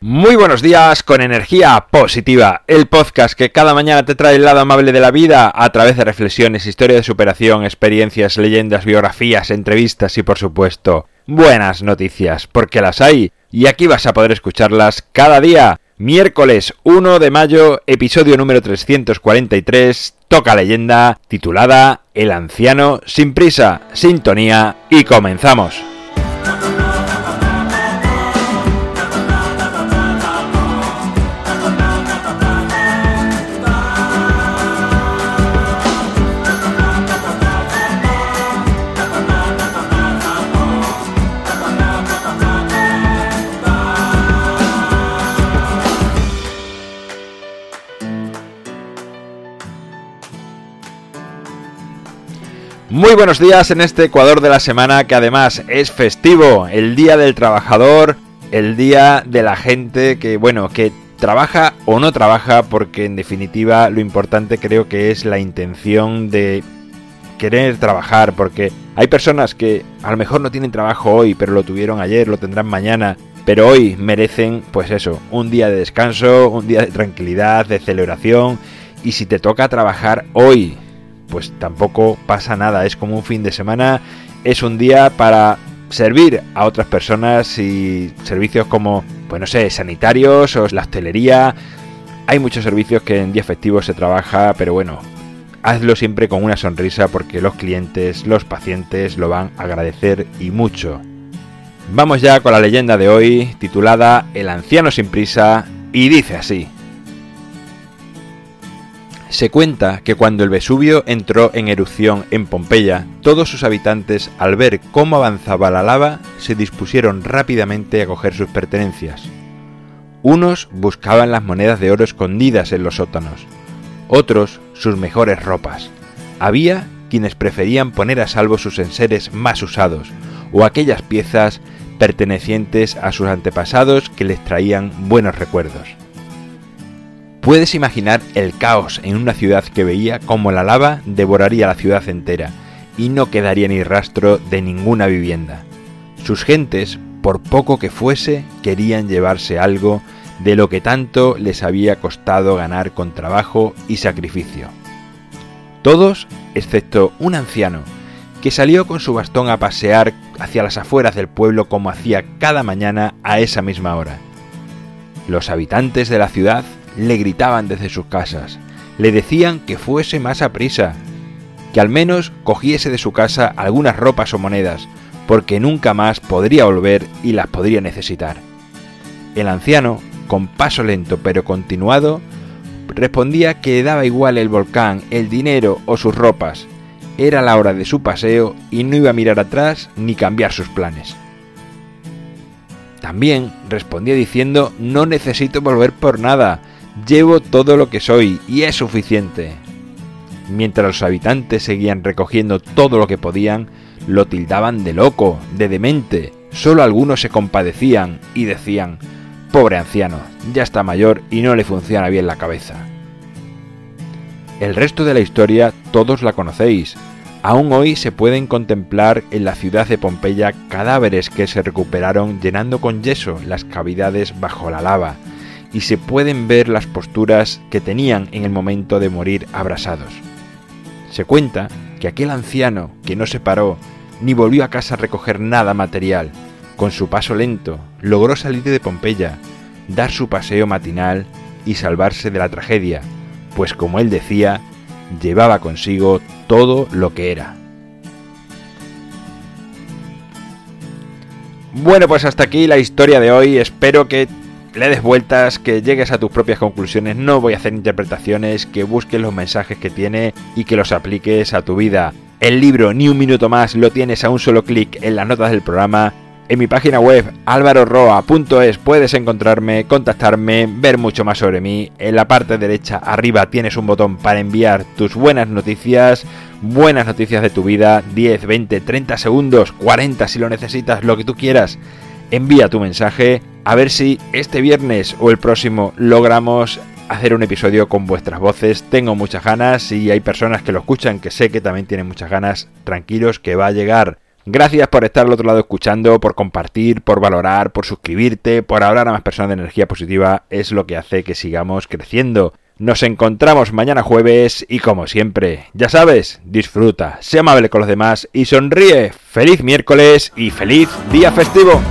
Muy buenos días con energía positiva, el podcast que cada mañana te trae el lado amable de la vida a través de reflexiones, historia de superación, experiencias, leyendas, biografías, entrevistas y por supuesto buenas noticias, porque las hay y aquí vas a poder escucharlas cada día. Miércoles 1 de mayo, episodio número 343, toca leyenda titulada El anciano sin prisa, sintonía y comenzamos. Muy buenos días en este Ecuador de la semana que además es festivo, el Día del Trabajador, el Día de la gente que, bueno, que trabaja o no trabaja porque en definitiva lo importante creo que es la intención de querer trabajar porque hay personas que a lo mejor no tienen trabajo hoy pero lo tuvieron ayer, lo tendrán mañana pero hoy merecen pues eso, un día de descanso, un día de tranquilidad, de celebración y si te toca trabajar hoy pues tampoco pasa nada, es como un fin de semana, es un día para servir a otras personas y servicios como, pues no sé, sanitarios o la hostelería. Hay muchos servicios que en día festivo se trabaja, pero bueno, hazlo siempre con una sonrisa porque los clientes, los pacientes lo van a agradecer y mucho. Vamos ya con la leyenda de hoy titulada El anciano sin prisa y dice así. Se cuenta que cuando el Vesubio entró en erupción en Pompeya, todos sus habitantes, al ver cómo avanzaba la lava, se dispusieron rápidamente a coger sus pertenencias. Unos buscaban las monedas de oro escondidas en los sótanos, otros sus mejores ropas. Había quienes preferían poner a salvo sus enseres más usados, o aquellas piezas pertenecientes a sus antepasados que les traían buenos recuerdos. Puedes imaginar el caos en una ciudad que veía como la lava devoraría la ciudad entera y no quedaría ni rastro de ninguna vivienda. Sus gentes, por poco que fuese, querían llevarse algo de lo que tanto les había costado ganar con trabajo y sacrificio. Todos, excepto un anciano, que salió con su bastón a pasear hacia las afueras del pueblo como hacía cada mañana a esa misma hora. Los habitantes de la ciudad le gritaban desde sus casas, le decían que fuese más a prisa, que al menos cogiese de su casa algunas ropas o monedas, porque nunca más podría volver y las podría necesitar. El anciano, con paso lento pero continuado, respondía que daba igual el volcán, el dinero o sus ropas. Era la hora de su paseo y no iba a mirar atrás ni cambiar sus planes. También respondía diciendo no necesito volver por nada, Llevo todo lo que soy y es suficiente. Mientras los habitantes seguían recogiendo todo lo que podían, lo tildaban de loco, de demente. Solo algunos se compadecían y decían, pobre anciano, ya está mayor y no le funciona bien la cabeza. El resto de la historia todos la conocéis. Aún hoy se pueden contemplar en la ciudad de Pompeya cadáveres que se recuperaron llenando con yeso las cavidades bajo la lava, y se pueden ver las posturas que tenían en el momento de morir abrasados. Se cuenta que aquel anciano que no se paró ni volvió a casa a recoger nada material, con su paso lento logró salir de Pompeya, dar su paseo matinal y salvarse de la tragedia, pues como él decía, llevaba consigo todo lo que era. Bueno, pues hasta aquí la historia de hoy. Espero que le des vueltas, que llegues a tus propias conclusiones, no voy a hacer interpretaciones, que busques los mensajes que tiene y que los apliques a tu vida. El libro Ni un minuto más lo tienes a un solo clic en las notas del programa. En mi página web alvaroroa.es puedes encontrarme, contactarme, ver mucho más sobre mí. En la parte derecha arriba tienes un botón para enviar tus buenas noticias, buenas noticias de tu vida, 10, 20, 30 segundos, 40 si lo necesitas, lo que tú quieras envía tu mensaje a ver si este viernes o el próximo logramos hacer un episodio con vuestras voces. Tengo muchas ganas y hay personas que lo escuchan que sé que también tienen muchas ganas. Tranquilos que va a llegar. Gracias por estar al otro lado escuchando, por compartir, por valorar, por suscribirte, por hablar a más personas de energía positiva, es lo que hace que sigamos creciendo. Nos encontramos mañana jueves y como siempre, ya sabes, disfruta, sé amable con los demás y sonríe. Feliz miércoles y feliz día festivo.